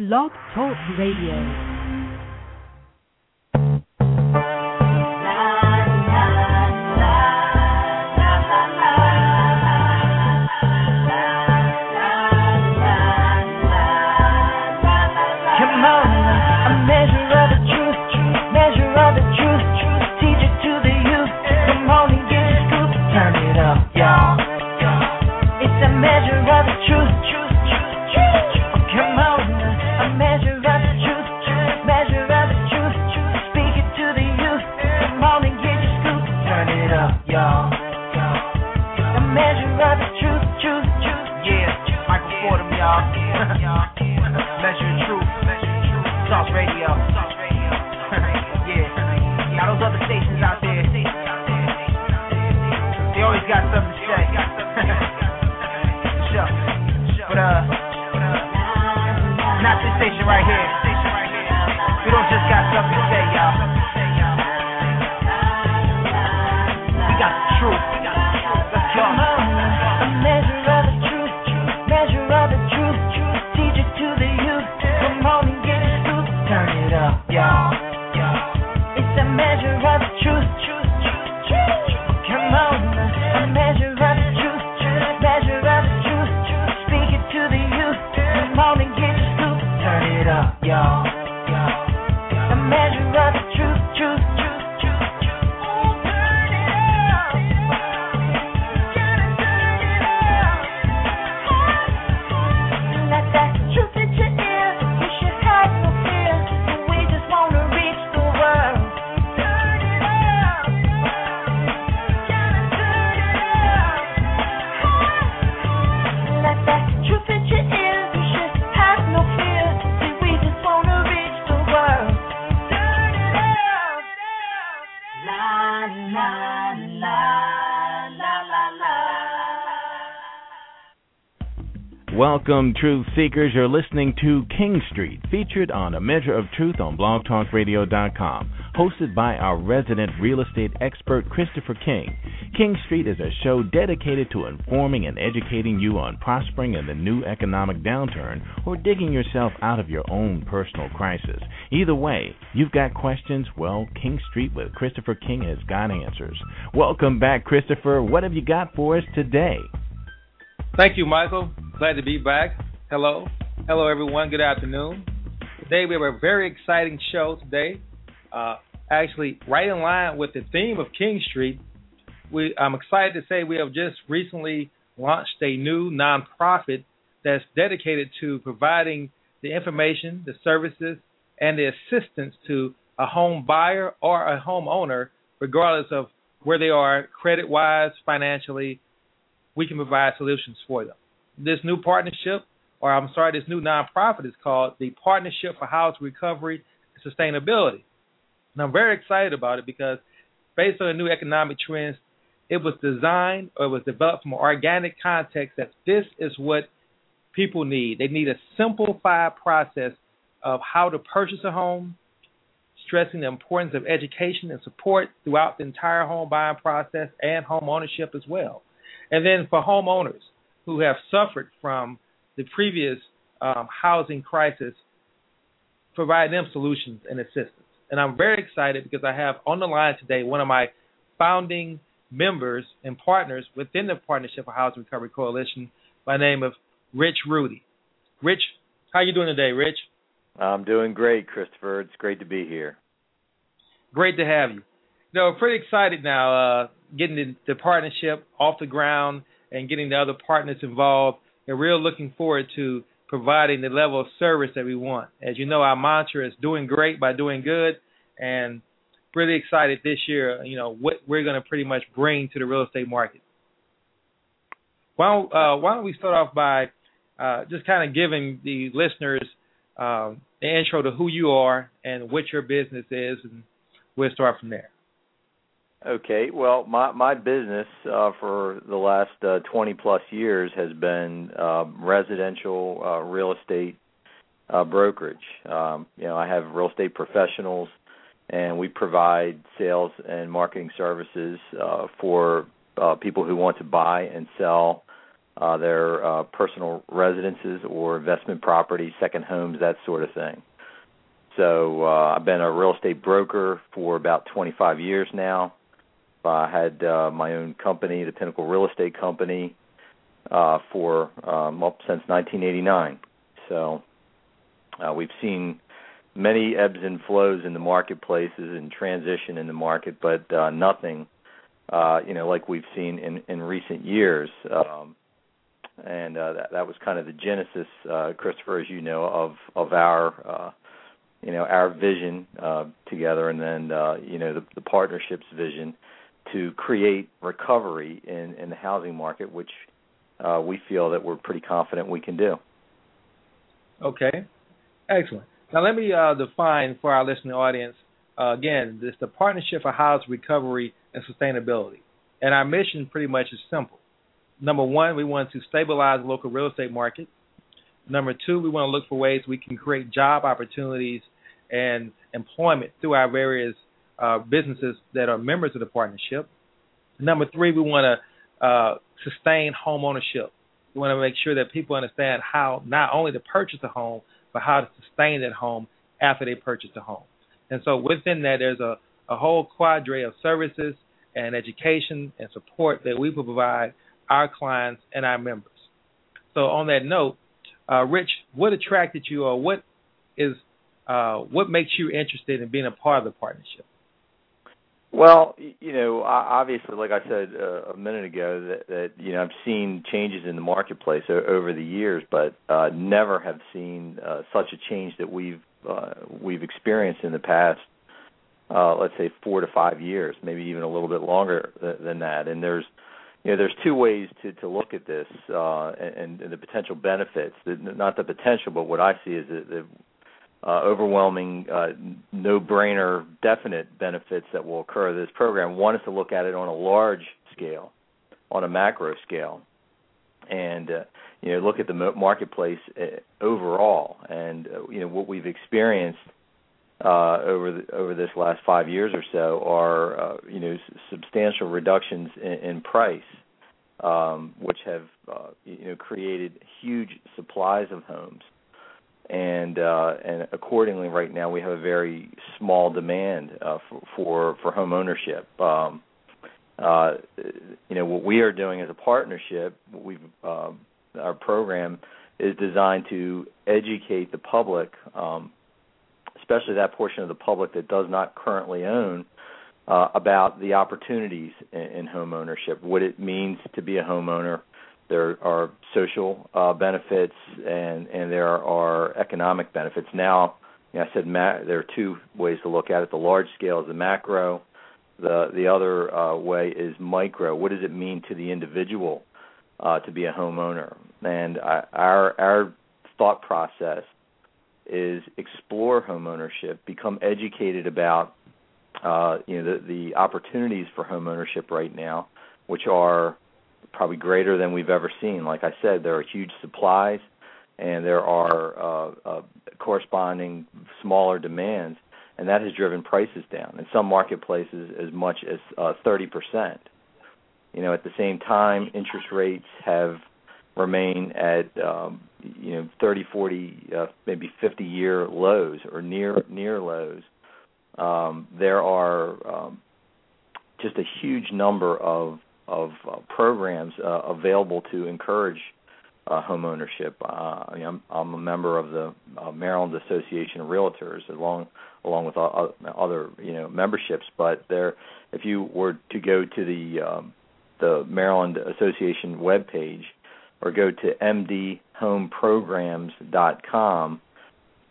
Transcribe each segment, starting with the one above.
Blog Talk Radio. Talk radio. yeah. Now those other stations out there, they always got something to say. sure. But uh, not this station right here. We don't just got something to say, y'all. Welcome, Truth Seekers. You're listening to King Street, featured on A Measure of Truth on blogtalkradio.com, hosted by our resident real estate expert, Christopher King. King Street is a show dedicated to informing and educating you on prospering in the new economic downturn or digging yourself out of your own personal crisis. Either way, you've got questions, well, King Street with Christopher King has got answers. Welcome back, Christopher. What have you got for us today? Thank you, Michael. Glad to be back. Hello. Hello, everyone. Good afternoon. Today we have a very exciting show today. Uh, actually, right in line with the theme of King Street, we, I'm excited to say we have just recently launched a new nonprofit that's dedicated to providing the information, the services, and the assistance to a home buyer or a homeowner, regardless of where they are credit wise, financially, we can provide solutions for them. This new partnership, or I'm sorry, this new nonprofit is called the Partnership for House Recovery and Sustainability. And I'm very excited about it because based on the new economic trends, it was designed or it was developed from an organic context that this is what people need. They need a simplified process of how to purchase a home, stressing the importance of education and support throughout the entire home buying process and home ownership as well. And then for homeowners who have suffered from the previous um, housing crisis, provide them solutions and assistance. And I'm very excited because I have on the line today one of my founding members and partners within the Partnership for Housing Recovery Coalition by name of Rich Rudy. Rich, how are you doing today, Rich? I'm doing great, Christopher. It's great to be here. Great to have you. You pretty excited now, uh, getting the, the partnership off the ground and getting the other partners involved. And real looking forward to providing the level of service that we want. As you know, our mantra is doing great by doing good, and really excited this year. You know what we're going to pretty much bring to the real estate market. Why don't, uh, why don't we start off by uh, just kind of giving the listeners um, the intro to who you are and what your business is, and we'll start from there. Okay, well, my my business uh, for the last uh, 20 plus years has been uh, residential uh, real estate uh, brokerage. Um, you know, I have real estate professionals, and we provide sales and marketing services uh, for uh, people who want to buy and sell uh, their uh, personal residences or investment properties, second homes, that sort of thing. So uh, I've been a real estate broker for about 25 years now. I had uh, my own company, the Pinnacle Real Estate Company, uh, for um, up since 1989. So uh, we've seen many ebbs and flows in the marketplaces and transition in the market, but uh, nothing, uh, you know, like we've seen in in recent years. Um, and uh, that that was kind of the genesis, uh, Christopher, as you know, of of our uh, you know our vision uh, together, and then uh, you know the, the partnerships vision to create recovery in in the housing market, which uh, we feel that we're pretty confident we can do. Okay, excellent. Now let me uh, define for our listening audience uh, again. This the Partnership for Housing Recovery and Sustainability, and our mission pretty much is simple. Number one, we want to stabilize the local real estate market. Number two, we want to look for ways we can create job opportunities and employment through our various uh, businesses that are members of the partnership. Number three, we want to uh, sustain home ownership. We want to make sure that people understand how not only to purchase a home, but how to sustain that home after they purchase the home. And so within that, there's a, a whole quadre of services and education and support that we will provide our clients and our members. So on that note, uh, Rich, what attracted you, or what is uh, what makes you interested in being a part of the partnership? Well, you know, obviously, like I said uh, a minute ago, that, that you know I've seen changes in the marketplace over the years, but uh, never have seen uh, such a change that we've uh, we've experienced in the past, uh, let's say four to five years, maybe even a little bit longer th- than that. And there's you know there's two ways to to look at this uh, and, and the potential benefits. Not the potential, but what I see is that the uh, overwhelming, uh, no-brainer, definite benefits that will occur this program. One is to look at it on a large scale, on a macro scale, and uh, you know look at the marketplace uh, overall. And uh, you know what we've experienced uh, over the, over this last five years or so are you know substantial reductions in, in price, um, which have you know created huge supplies of homes and uh, and accordingly, right now we have a very small demand uh, for, for for home ownership. Um, uh, you know what we are doing as a partnership. We've uh, our program is designed to educate the public, um, especially that portion of the public that does not currently own, uh, about the opportunities in, in home ownership, what it means to be a homeowner, there are social uh, benefits and and there are economic benefits. Now, you know, I said ma- there are two ways to look at it. The large scale is the macro. The the other uh, way is micro. What does it mean to the individual uh, to be a homeowner? And I, our our thought process is explore homeownership, become educated about uh, you know the, the opportunities for homeownership right now, which are probably greater than we've ever seen. Like I said, there are huge supplies, and there are uh, uh, corresponding smaller demands, and that has driven prices down. In some marketplaces, as much as uh, 30%. You know, at the same time, interest rates have remained at um, you know 30, 40, uh, maybe 50 year lows or near near lows. Um, there are um, just a huge number of of uh, programs uh, available to encourage uh, home ownership. Uh, I mean, I'm, I'm a member of the uh, Maryland Association of Realtors, along along with other you know memberships. But there, if you were to go to the um, the Maryland Association webpage or go to mdhomeprograms.com,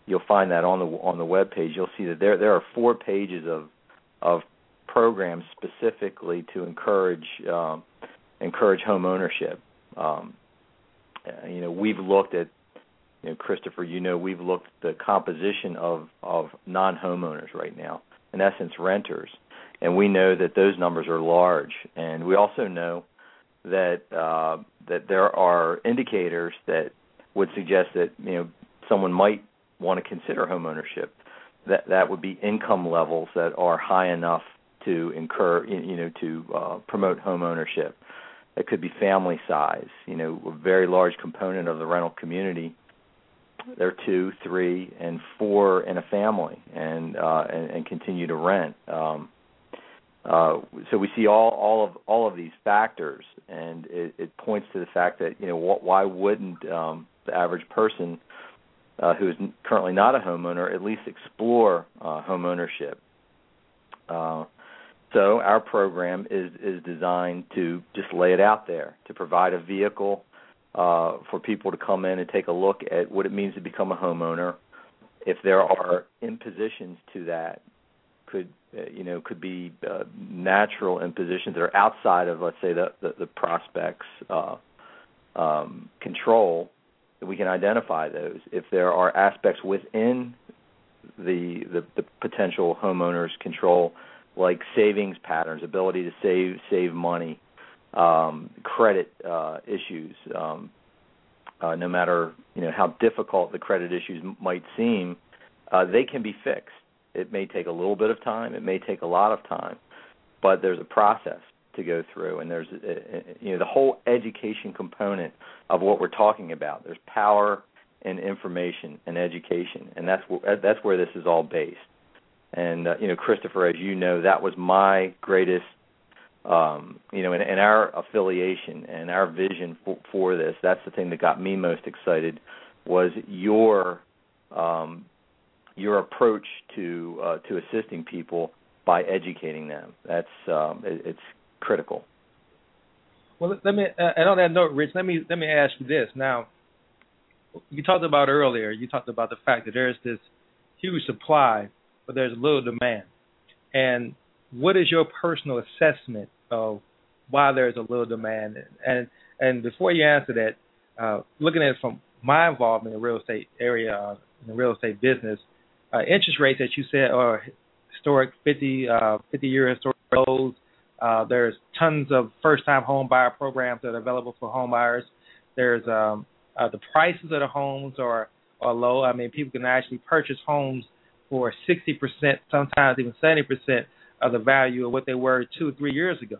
you'll find that on the on the web page. You'll see that there there are four pages of of programs specifically to encourage um, encourage home ownership. Um, uh, you know, we've looked at, you know, Christopher. You know, we've looked at the composition of of non homeowners right now. In essence, renters, and we know that those numbers are large. And we also know that uh, that there are indicators that would suggest that you know someone might want to consider home ownership. That that would be income levels that are high enough to incur, you know, to uh, promote home ownership. It could be family size. You know, a very large component of the rental community. They're two, three, and four in a family, and uh, and, and continue to rent. Um, uh, so we see all all of all of these factors, and it, it points to the fact that you know wh- why wouldn't um, the average person uh, who is currently not a homeowner at least explore uh, home ownership? Uh, so our program is is designed to just lay it out there to provide a vehicle uh, for people to come in and take a look at what it means to become a homeowner. If there are impositions to that, could uh, you know could be uh, natural impositions that are outside of let's say the the, the prospects uh, um, control we can identify those if there are aspects within the the, the potential homeowner's control like savings patterns ability to save save money um, credit uh, issues um, uh, no matter you know how difficult the credit issues might seem uh, they can be fixed it may take a little bit of time. It may take a lot of time, but there's a process to go through, and there's uh, uh, you know the whole education component of what we're talking about. There's power and information and education, and that's where, that's where this is all based. And uh, you know, Christopher, as you know, that was my greatest um, you know, in, in our affiliation and our vision for, for this, that's the thing that got me most excited was your um, your approach to uh, to assisting people by educating them. That's um, it, it's critical. Well, let me uh, and on that note, Rich, let me let me ask you this. Now, you talked about earlier. You talked about the fact that there's this huge supply, but there's little demand. And what is your personal assessment of why there's a little demand? And and before you answer that, uh, looking at it from my involvement in the real estate area, uh, in the real estate business, uh, interest rates that you said are historic 50 uh, 50 year historic lows. Uh, there's tons of first time home buyer programs that are available for home buyers. There's um, uh, the prices of the homes are are low. I mean, people can actually purchase homes for 60%, sometimes even 70% of the value of what they were two or three years ago.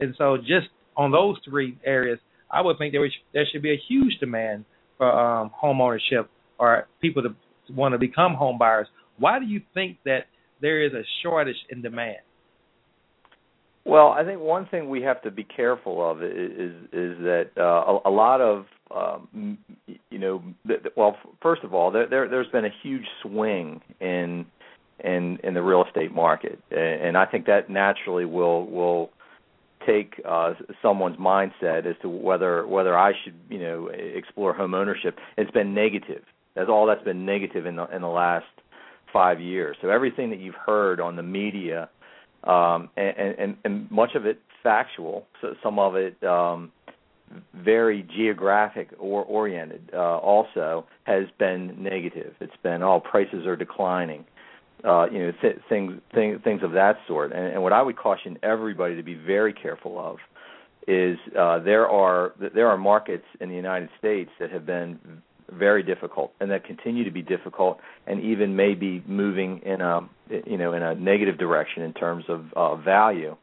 And so, just on those three areas, I would think there, was, there should be a huge demand for um, home ownership or people to want to become home buyers. Why do you think that there is a shortage in demand? Well, I think one thing we have to be careful of is is, is that uh, a, a lot of um, you know, th- well, first of all, there, there there's been a huge swing in in in the real estate market, and I think that naturally will will take uh, someone's mindset as to whether whether I should you know explore home ownership. It's been negative that's all that's been negative in the in the last five years. So everything that you've heard on the media, um, and, and, and much of it factual, so some of it um, very geographic or oriented, uh, also has been negative. It's been oh prices are declining, uh, you know th- things things things of that sort. And, and what I would caution everybody to be very careful of is uh, there are there are markets in the United States that have been very difficult and that continue to be difficult and even may be moving in a you know in a negative direction in terms of uh, value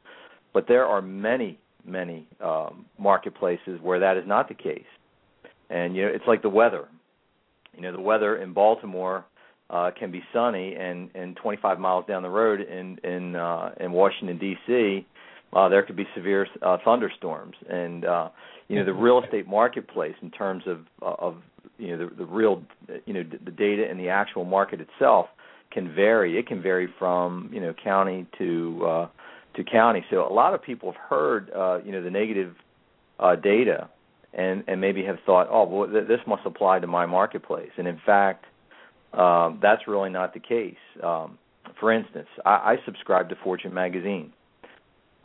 but there are many many um, marketplaces where that is not the case and you know it's like the weather you know the weather in Baltimore uh, can be sunny and and 25 miles down the road in in uh, in Washington D.C. Uh, there could be severe uh, thunderstorms and uh, you know the real estate marketplace in terms of of you know the, the real you know the data and the actual market itself can vary. It can vary from you know county to uh, to county. So a lot of people have heard uh, you know the negative uh, data and and maybe have thought, oh, well, th- this must apply to my marketplace. And in fact, um, that's really not the case. Um, for instance, I, I subscribe to Fortune magazine.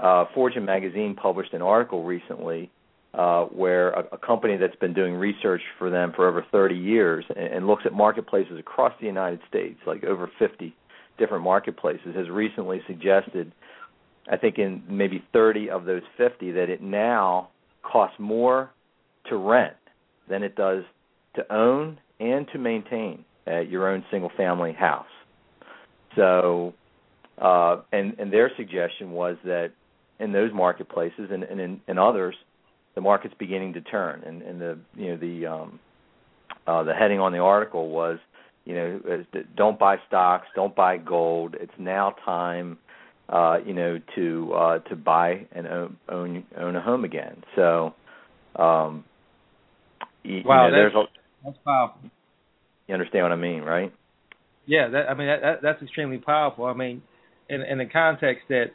Uh, Fortune magazine published an article recently uh, where a, a company that's been doing research for them for over 30 years and, and looks at marketplaces across the United States, like over 50 different marketplaces, has recently suggested, I think in maybe 30 of those 50, that it now costs more to rent than it does to own and to maintain uh, your own single family house. So, uh, and and their suggestion was that in those marketplaces and, and in, in others, the market's beginning to turn, and, and the you know the um, uh, the heading on the article was you know don't buy stocks, don't buy gold. It's now time uh, you know to uh, to buy and own, own own a home again. So um, you, wow, you know, there's that's, a, that's powerful. You understand what I mean, right? Yeah, that, I mean that, that, that's extremely powerful. I mean, in in the context that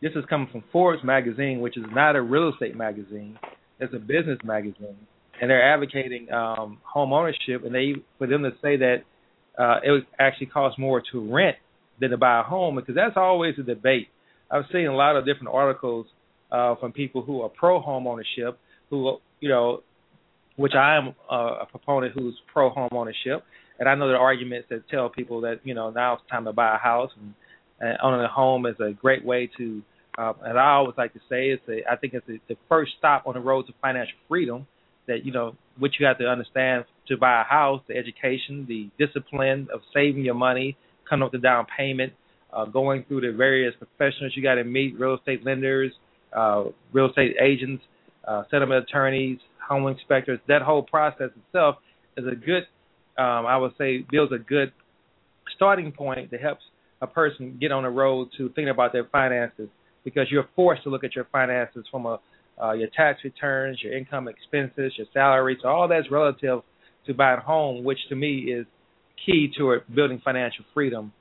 this is coming from Forbes magazine, which is not a real estate magazine, it's a business magazine, and they're advocating um, home ownership, and they for them to say that uh, it would actually cost more to rent than to buy a home, because that's always a debate. I've seen a lot of different articles uh, from people who are pro home ownership, who you know, which I am uh, a proponent who's pro home ownership, and I know there are arguments that tell people that you know now it's time to buy a house and, and owning a home is a great way to. Uh, and I always like to say it's a, I think it's a, the first stop on the road to financial freedom. That you know what you have to understand to buy a house, the education, the discipline of saving your money, coming up with the down payment, uh, going through the various professionals you got to meet, real estate lenders, uh, real estate agents, uh, settlement attorneys, home inspectors. That whole process itself is a good um, I would say builds a good starting point that helps a person get on the road to thinking about their finances because you're forced to look at your finances from a uh, your tax returns, your income expenses, your salary, so all that's relative to buying a home, which to me is key to building financial freedom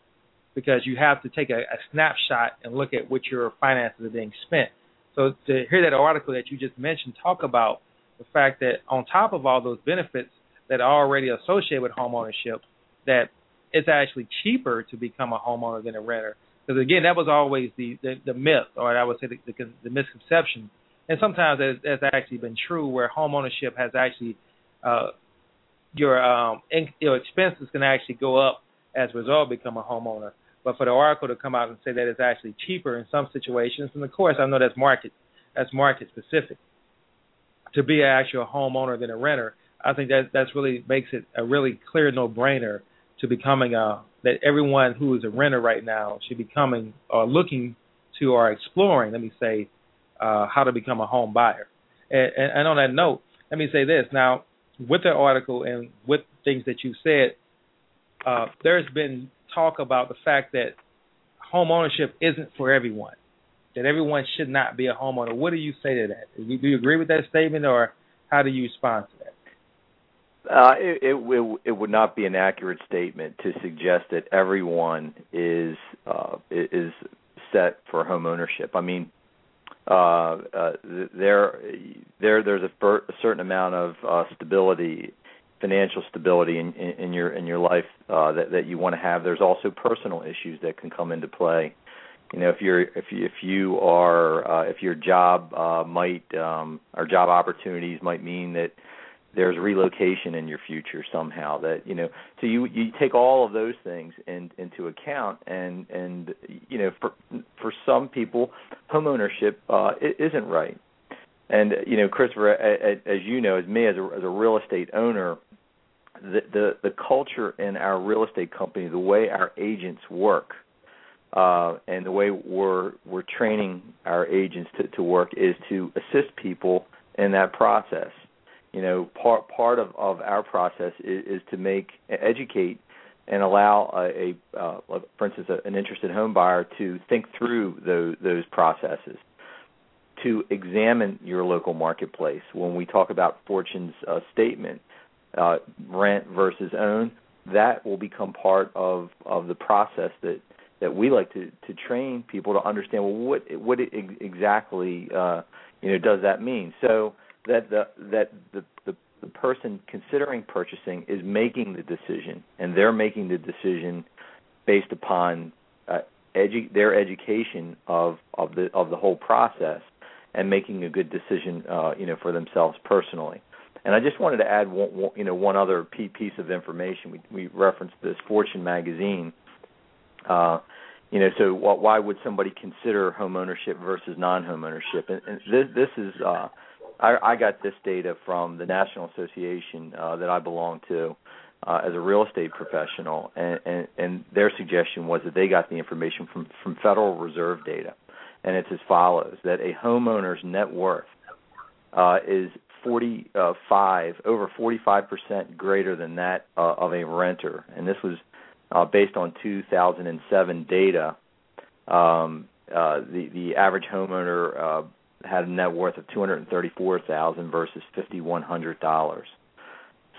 because you have to take a, a snapshot and look at what your finances are being spent. So to hear that article that you just mentioned talk about the fact that on top of all those benefits, that are already associated with homeownership that it's actually cheaper to become a homeowner than a renter. Because again, that was always the, the, the myth, or I would say the, the, the misconception. And sometimes that's, that's actually been true, where homeownership has actually uh, your um, in, your expenses can actually go up as a result of become a homeowner. But for the article to come out and say that it's actually cheaper in some situations, and of course I know that's market that's market specific. To be an actual homeowner than a renter, I think that that's really makes it a really clear no brainer to becoming a that everyone who is a renter right now should be coming or looking to or exploring, let me say, uh, how to become a home buyer. And, and, and on that note, let me say this now with that article and with things that you said, uh, there's been talk about the fact that home ownership isn't for everyone. That everyone should not be a homeowner. What do you say to that? Do you, do you agree with that statement, or how do you respond to that? Uh, it, it, it would not be an accurate statement to suggest that everyone is uh, is set for home ownership. I mean, uh, uh, there there there's a, per, a certain amount of uh, stability, financial stability in, in, in your in your life uh, that that you want to have. There's also personal issues that can come into play. You know, if you're if you if you are uh, if your job uh, might um, or job opportunities might mean that there's relocation in your future somehow that you know so you you take all of those things in, into account and and you know for for some people homeownership uh isn't right. And you know Christopher as you know as me as a as a real estate owner the the the culture in our real estate company the way our agents work uh and the way we're we're training our agents to to work is to assist people in that process you know part part of of our process is, is to make educate and allow a, a uh, for instance a, an interested home buyer to think through those those processes. To examine your local marketplace. When we talk about fortune's uh, statement uh, rent versus own that will become part of of the process that that we like to to train people to understand well what what exactly uh, you know does that mean? So that the that the, the the person considering purchasing is making the decision, and they're making the decision based upon uh, edu- their education of of the of the whole process, and making a good decision, uh, you know, for themselves personally. And I just wanted to add one, one, you know one other piece of information. We we referenced this Fortune magazine. Uh, you know, so why would somebody consider home ownership versus non-home ownership? And, this this is uh, I, I got this data from the National Association uh, that I belong to uh, as a real estate professional, and, and, and their suggestion was that they got the information from from Federal Reserve data, and it's as follows: that a homeowner's net worth uh, is 45 over 45 percent greater than that uh, of a renter, and this was uh, based on 2007 data. Um, uh, the the average homeowner uh, had a net worth of 234,000 versus 5,100 dollars.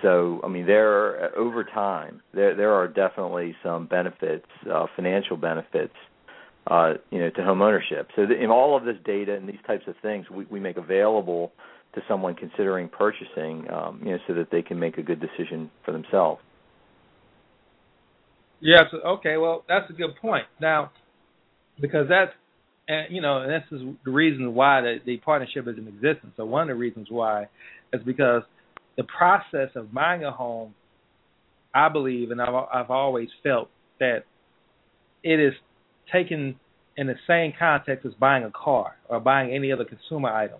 So, I mean, there over time, there there are definitely some benefits, uh, financial benefits, uh, you know, to home ownership. So, the, in all of this data and these types of things, we, we make available to someone considering purchasing, um, you know, so that they can make a good decision for themselves. Yes. Okay. Well, that's a good point. Now, because that's and you know, and this is the reason why the, the partnership is in existence. So one of the reasons why is because the process of buying a home, I believe, and I've I've always felt that it is taken in the same context as buying a car or buying any other consumer item.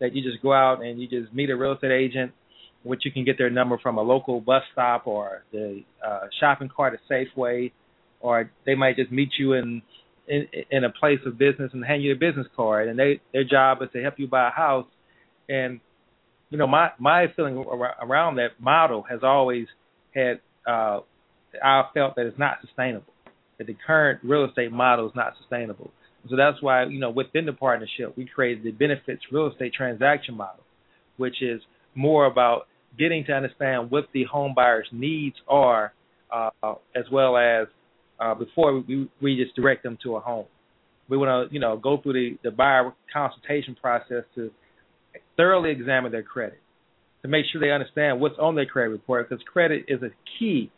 That you just go out and you just meet a real estate agent, which you can get their number from a local bus stop or the uh, shopping cart at Safeway, or they might just meet you in in, in a place of business and hand you a business card, and they their job is to help you buy a house. And you know, my my feeling around that model has always had uh, I felt that it's not sustainable. That the current real estate model is not sustainable. So that's why you know within the partnership we created the benefits real estate transaction model, which is more about getting to understand what the home buyer's needs are, uh, as well as uh, before we, we just direct them to a home. We want to, you know, go through the, the buyer consultation process to thoroughly examine their credit, to make sure they understand what's on their credit report, because credit is a key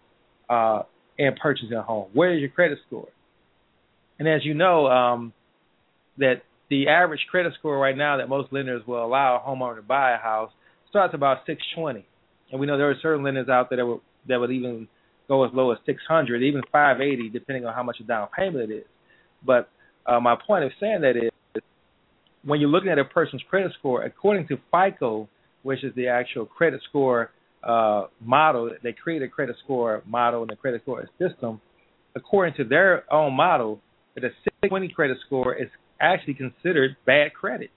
uh, in purchasing a home. Where is your credit score? And as you know, um, that the average credit score right now that most lenders will allow a homeowner to buy a house starts about 620, and we know there are certain lenders out there that would that would even go as low as 600, even 580, depending on how much a down payment it is. But uh, my point of saying that is, when you're looking at a person's credit score, according to FICO, which is the actual credit score uh, model, they create a credit score model and a credit score system. According to their own model, that a 620 credit score is actually considered bad credit,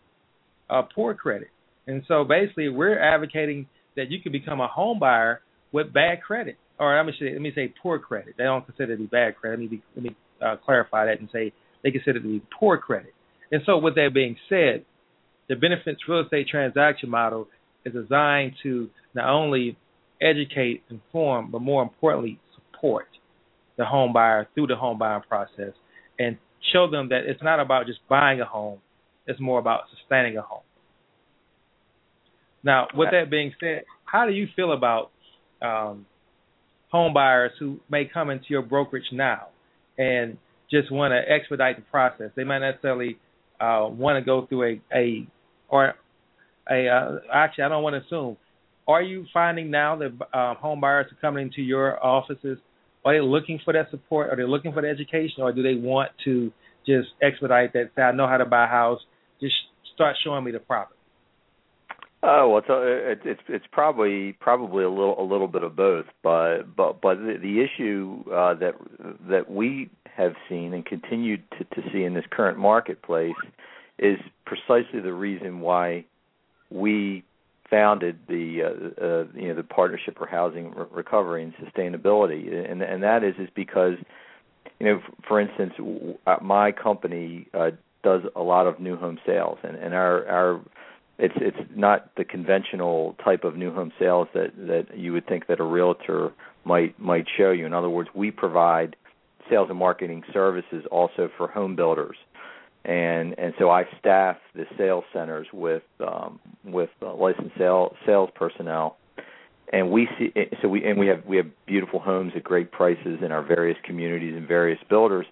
uh, poor credit. And so basically, we're advocating that you can become a home buyer with bad credit or let me say let me say poor credit. They don't consider it to be bad credit. Let me be, let me uh, clarify that and say they consider it to be poor credit. And so, with that being said, the benefits real estate transaction model is designed to not only educate, inform, but more importantly, support the home buyer through the home buying process and show them that it's not about just buying a home, it's more about sustaining a home. Now, with that being said, how do you feel about um, home buyers who may come into your brokerage now and just want to expedite the process. They might necessarily uh, want to go through a a or a uh, actually I don't want to assume. Are you finding now that uh, home buyers are coming into your offices? Are they looking for that support? Are they looking for the education, or do they want to just expedite that? Say, I know how to buy a house. Just start showing me the property. Oh well, it's it's it's probably probably a little a little bit of both, but but but the, the issue uh, that that we have seen and continue to, to see in this current marketplace is precisely the reason why we founded the uh, uh, you know the Partnership for Housing Re- Recovery and Sustainability, and and that is is because you know for instance my company uh, does a lot of new home sales, and and our our it's it's not the conventional type of new home sales that that you would think that a realtor might might show you. In other words, we provide sales and marketing services also for home builders, and and so I staff the sales centers with um, with uh, licensed sales sales personnel, and we see so we and we have we have beautiful homes at great prices in our various communities and various builders,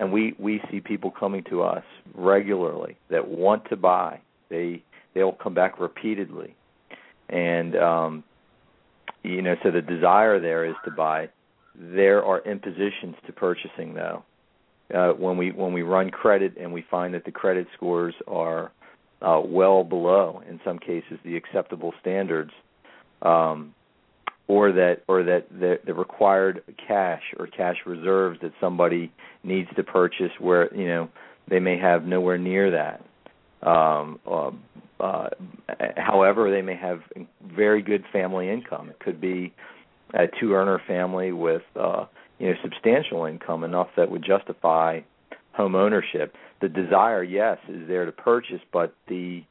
and we we see people coming to us regularly that want to buy. They they'll come back repeatedly. And um you know so the desire there is to buy. There are impositions to purchasing though. Uh when we when we run credit and we find that the credit scores are uh well below in some cases the acceptable standards um or that or that the, the required cash or cash reserves that somebody needs to purchase where you know they may have nowhere near that um uh, uh, however, they may have very good family income. It could be a two-earner family with uh, you know substantial income enough that would justify home ownership. The desire, yes, is there to purchase, but the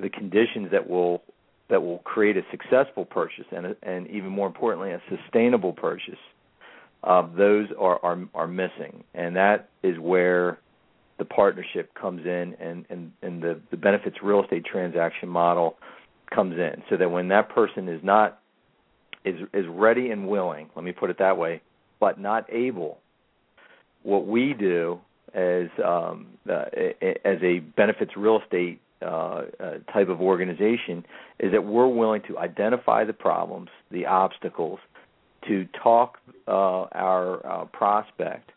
the conditions that will that will create a successful purchase and and even more importantly a sustainable purchase uh, those are, are are missing and that is where the partnership comes in and and and the the benefits real estate transaction model comes in. So that when that person is not is is ready and willing let me put it that way but not able what we do as um, uh, as a benefits real estate uh, uh, type of organization is that we're willing to identify the problems, the obstacles, to talk uh, our uh, prospect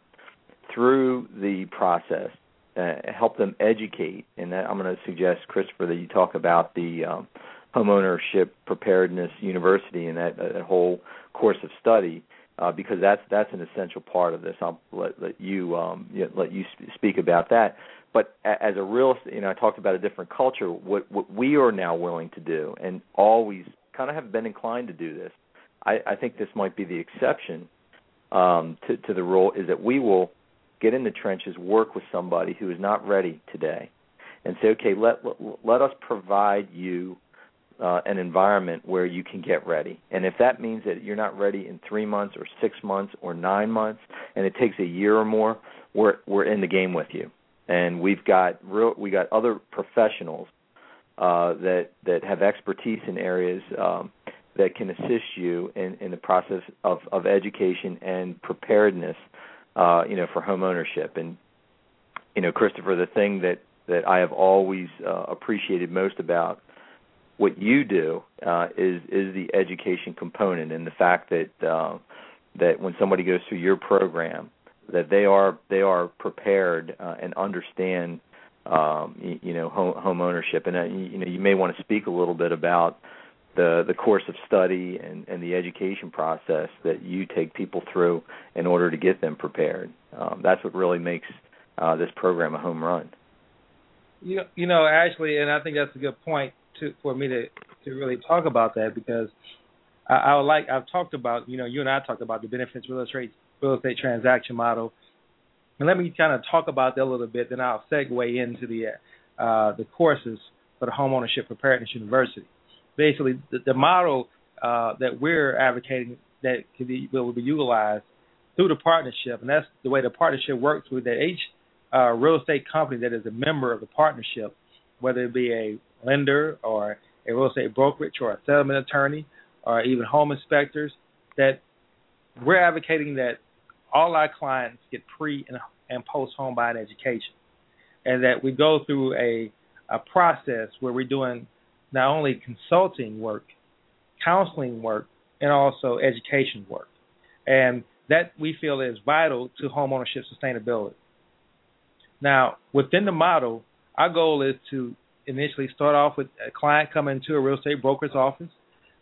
through the process, uh, help them educate. And that, I'm going to suggest, Christopher, that you talk about the um, homeownership preparedness university and that, that whole course of study. Uh, because that's that's an essential part of this. I'll let, let you um, let you speak about that. But as a real, you know, I talked about a different culture. What what we are now willing to do, and always kind of have been inclined to do this. I, I think this might be the exception um, to, to the rule. Is that we will get in the trenches, work with somebody who is not ready today, and say, okay, let let, let us provide you uh, an environment where you can get ready. And if that means that you're not ready in three months or six months or nine months, and it takes a year or more, we're we're in the game with you and we've got real we got other professionals uh, that that have expertise in areas um, that can assist you in, in the process of, of education and preparedness, uh, you know, for home ownership. And you know, Christopher, the thing that that I have always uh, appreciated most about what you do uh, is is the education component and the fact that uh, that when somebody goes through your program, that they are they are prepared uh, and understand um, you, you know home, home ownership and uh, you, you know you may want to speak a little bit about the the course of study and, and the education process that you take people through in order to get them prepared. Um, that's what really makes uh, this program a home run. You you know actually, and I think that's a good point to for me to to really talk about that because I, I would like I've talked about you know you and I talked about the benefits real estate real estate transaction model. And let me kind of talk about that a little bit, then I'll segue into the uh, the courses for the Homeownership Preparedness University. Basically, the, the model uh, that we're advocating that can be will be utilized through the partnership, and that's the way the partnership works with that each uh, real estate company that is a member of the partnership, whether it be a lender or a real estate brokerage or a settlement attorney or even home inspectors, that we're advocating that all our clients get pre and, and post home buying education, and that we go through a a process where we're doing not only consulting work, counseling work, and also education work, and that we feel is vital to homeownership sustainability. Now, within the model, our goal is to initially start off with a client coming to a real estate broker's office.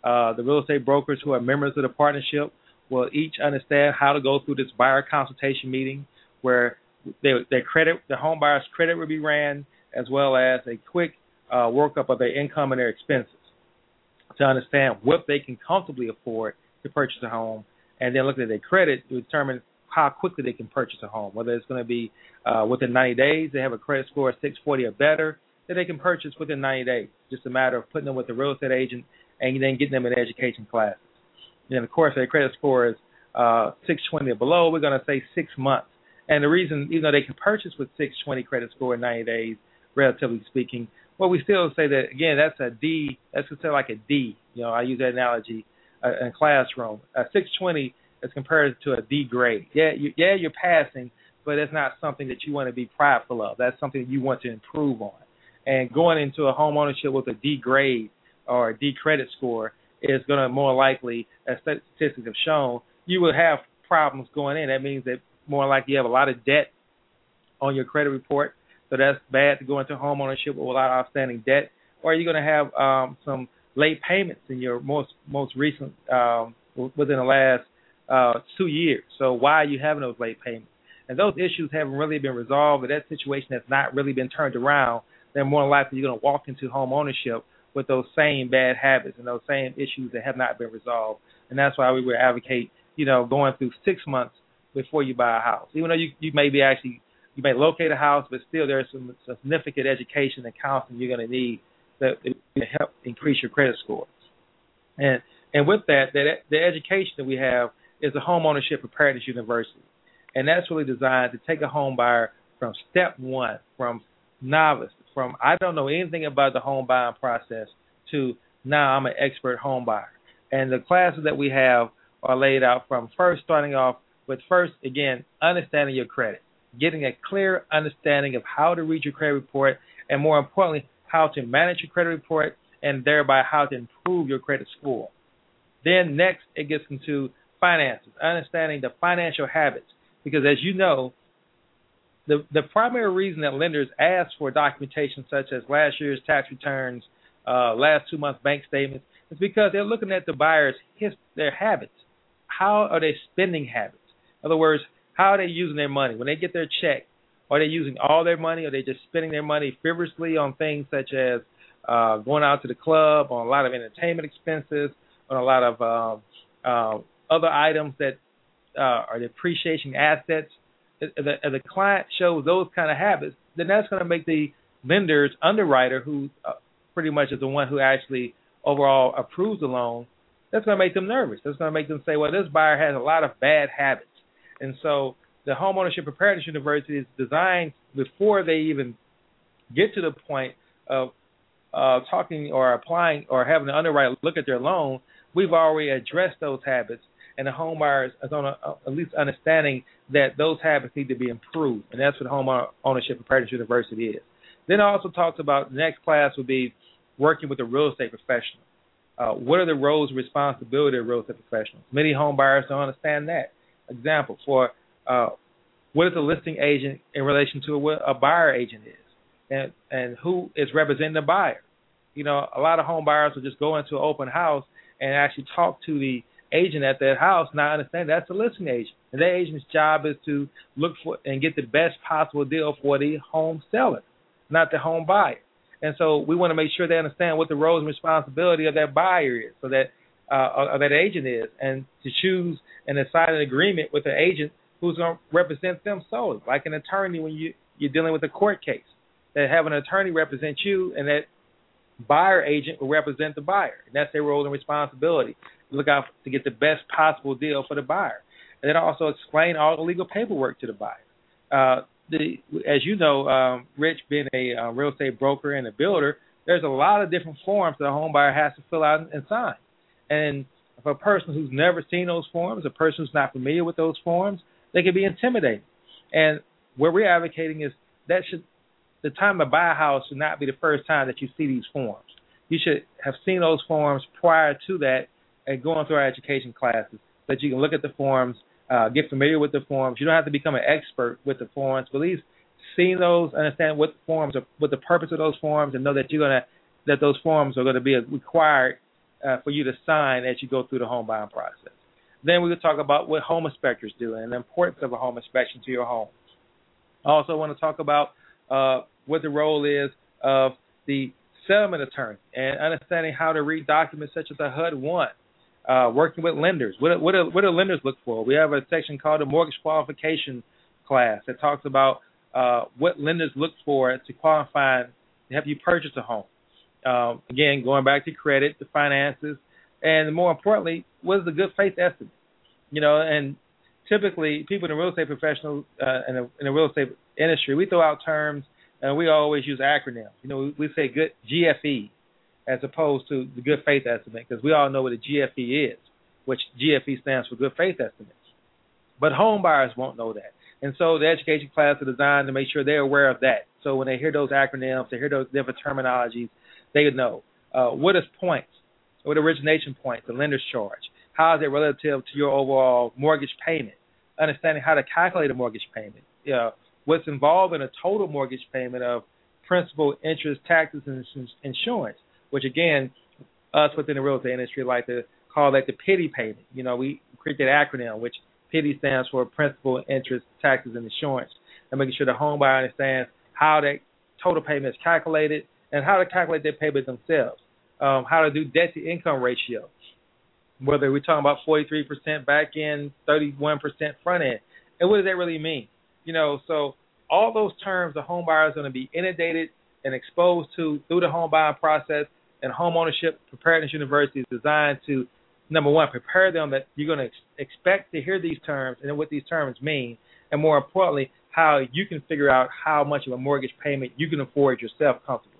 Uh, the real estate brokers who are members of the partnership will each understand how to go through this buyer consultation meeting where their, their credit, the home buyer's credit will be ran, as well as a quick uh, workup of their income and their expenses to understand what they can comfortably afford to purchase a home, and then looking at their credit to determine how quickly they can purchase a home. Whether it's going to be uh, within 90 days, they have a credit score of 640 or better, that they can purchase within 90 days. Just a matter of putting them with a real estate agent and then getting them in education classes and of course their credit score is uh, 620 or below, we're going to say six months. And the reason, even though they can purchase with 620 credit score in 90 days, relatively speaking, well, we still say that again. That's a D. That's considered like a D. You know, I use that analogy uh, in classroom. A 620 is compared to a D grade. Yeah, you, yeah, you're passing, but it's not something that you want to be prideful of. That's something you want to improve on. And going into a home ownership with a D grade or a D credit score is going to more likely, as statistics have shown, you will have problems going in. That means that more likely you have a lot of debt on your credit report. So that's bad to go into home ownership with a lot of outstanding debt. Or you're going to have um, some late payments in your most most recent um, within the last uh, two years. So why are you having those late payments? And those issues haven't really been resolved, but that situation has not really been turned around. then more likely you're going to walk into home ownership with those same bad habits and those same issues that have not been resolved. And that's why we would advocate, you know, going through six months before you buy a house. Even though you you may be actually you may locate a house, but still there's some significant education and counseling you're going to need that to help increase your credit scores. And and with that, that the education that we have is a home ownership preparedness university, and that's really designed to take a home buyer from step one, from novice, from I don't know anything about the home buying process to now I'm an expert home buyer. And the classes that we have are laid out from first starting off with first again understanding your credit, getting a clear understanding of how to read your credit report, and more importantly, how to manage your credit report and thereby how to improve your credit score. Then next it gets into finances, understanding the financial habits. Because as you know, the the primary reason that lenders ask for documentation such as last year's tax returns, uh, last two months bank statements, is because they're looking at the buyer's his, their habits. How are they spending habits? In other words, how are they using their money when they get their check? Are they using all their money? Or are they just spending their money frivolously on things such as uh, going out to the club, on a lot of entertainment expenses, on a lot of um, uh, other items that uh, are depreciation assets. If the, if the client shows those kind of habits, then that's going to make the lender's underwriter, who uh, pretty much is the one who actually overall approves the loan, that's going to make them nervous. That's going to make them say, well, this buyer has a lot of bad habits. And so the homeownership preparedness university is designed before they even get to the point of uh, talking or applying or having the underwriter look at their loan, we've already addressed those habits, and the home buyer is on a, at least understanding that those habits need to be improved, and that's what home ownership preparedness university is. Then it also talks about the next class would be working with a real estate professional. Uh, what are the roles and responsibilities of real estate professionals? Many home buyers don't understand that. Example for uh, what is a listing agent in relation to what a buyer agent is, and and who is representing the buyer. You know, a lot of home buyers will just go into an open house and actually talk to the agent at that house, not understand that's a listing agent, and that agent's job is to look for and get the best possible deal for the home seller, not the home buyer. And so we want to make sure they understand what the roles and responsibility of that buyer is, so that uh, or that agent is, and to choose and sign an agreement with the agent who's going to represent them solely, like an attorney when you you're dealing with a court case. That have an attorney represent you, and that buyer agent will represent the buyer, and that's their role and responsibility. Look out to get the best possible deal for the buyer, and then also explain all the legal paperwork to the buyer. Uh, the, as you know, um, Rich, being a uh, real estate broker and a builder, there's a lot of different forms that a home buyer has to fill out and sign. And for a person who's never seen those forms, a person who's not familiar with those forms, they can be intimidating. And what we're advocating is that should the time to buy a house should not be the first time that you see these forms. You should have seen those forms prior to that and going through our education classes so that you can look at the forms, uh, get familiar with the forms. You don't have to become an expert with the forms, but at least see those, understand what forms are, what the purpose of those forms, and know that you're gonna that those forms are going to be required uh, for you to sign as you go through the home buying process. Then we will talk about what home inspectors do and the importance of a home inspection to your home. I also want to talk about uh, what the role is of the settlement attorney and understanding how to read documents such as a HUD one, uh, working with lenders. What what do, what lenders look for? We have a section called the mortgage qualification class that talks about uh, what lenders look for to qualify to help you purchase a home. Um, again, going back to credit, the finances, and more importantly, what is the good faith estimate? You know, and typically people in the real estate professional uh, in, the, in the real estate industry, we throw out terms and we always use acronyms. You know, we, we say good GFE as opposed to the good faith estimate because we all know what a GFE is, which GFE stands for good faith estimate. But home buyers won't know that. And so the education class is designed to make sure they're aware of that. So when they hear those acronyms, they hear those different terminologies, they know. Uh, what is points? What origination points, the lender's charge? How is it relative to your overall mortgage payment? Understanding how to calculate a mortgage payment. You know, what's involved in a total mortgage payment of principal, interest, taxes, and insurance, which again, us within the real estate industry like to call that the PITI payment. You know, we create that acronym, which PITI stands for principal, interest, taxes, and insurance, and making sure the home buyer understands how that total payment is calculated, and how to calculate their payment themselves. Um, how to do debt to income ratio. Whether we're talking about 43% back end, 31% front end, and what does that really mean? You know, so all those terms the home buyer is going to be inundated and exposed to through the home buying process and home ownership preparedness university is designed to number one prepare them that you're going to ex- expect to hear these terms and what these terms mean and more importantly how you can figure out how much of a mortgage payment you can afford yourself comfortably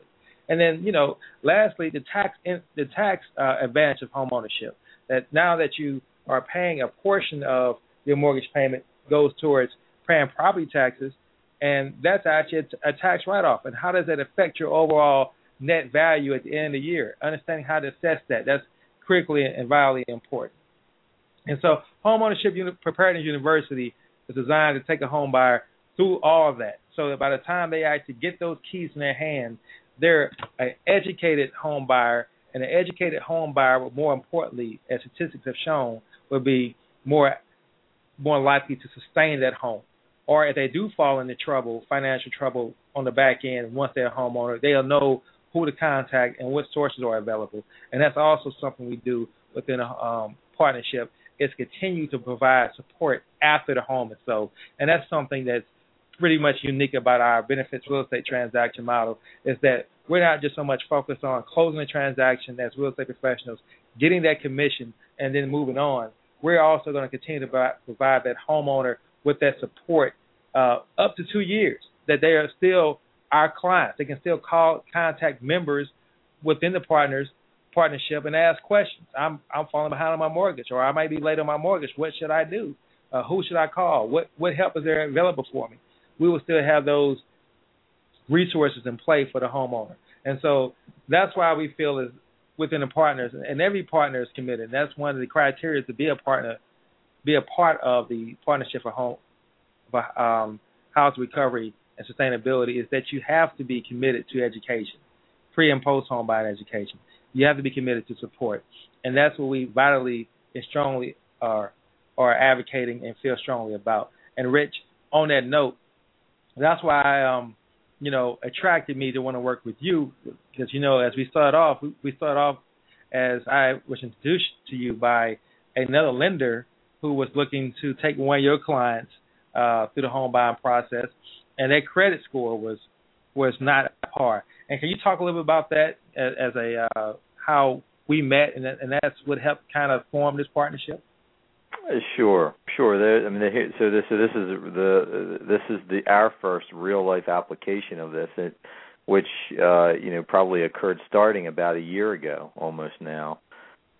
and then you know lastly the tax in, the tax uh, advantage of home ownership that now that you are paying a portion of your mortgage payment goes towards paying property taxes and that's actually a, tax write-off. And how does that affect your overall net value at the end of the year? Understanding how to assess that that's critically and vitally important. And so, homeownership preparedness university is designed to take a home buyer through all of that, so that by the time they actually get those keys in their hand, they're an educated home buyer, and an educated home buyer, but more importantly, as statistics have shown, will be more more likely to sustain that home or if they do fall into trouble, financial trouble on the back end once they're a homeowner, they'll know who to contact and what sources are available. And that's also something we do within a um, partnership is continue to provide support after the home is sold. And that's something that's pretty much unique about our benefits real estate transaction model is that we're not just so much focused on closing the transaction as real estate professionals, getting that commission, and then moving on. We're also going to continue to provide that homeowner with that support uh, up to two years that they are still our clients. They can still call contact members within the partners partnership and ask questions. I'm I'm falling behind on my mortgage, or I might be late on my mortgage. What should I do? Uh, who should I call? What what help is there available for me? We will still have those resources in play for the homeowner, and so that's why we feel is within the partners, and every partner is committed. That's one of the criteria to be a partner, be a part of the partnership for home um, house recovery and sustainability is that you have to be committed to education, pre and post home buying education. You have to be committed to support, and that's what we vitally and strongly are are advocating and feel strongly about. And Rich, on that note, that's why um, you know attracted me to want to work with you because you know as we start off, we, we start off as I was introduced to you by another lender who was looking to take one of your clients uh, through the home buying process, and their credit score was was not par. And can you talk a little bit about that as, as a uh, how we met, and, and that's what helped kind of form this partnership? Sure, sure. There, I mean, so this so this is the this is the our first real life application of this, it, which uh, you know probably occurred starting about a year ago, almost now,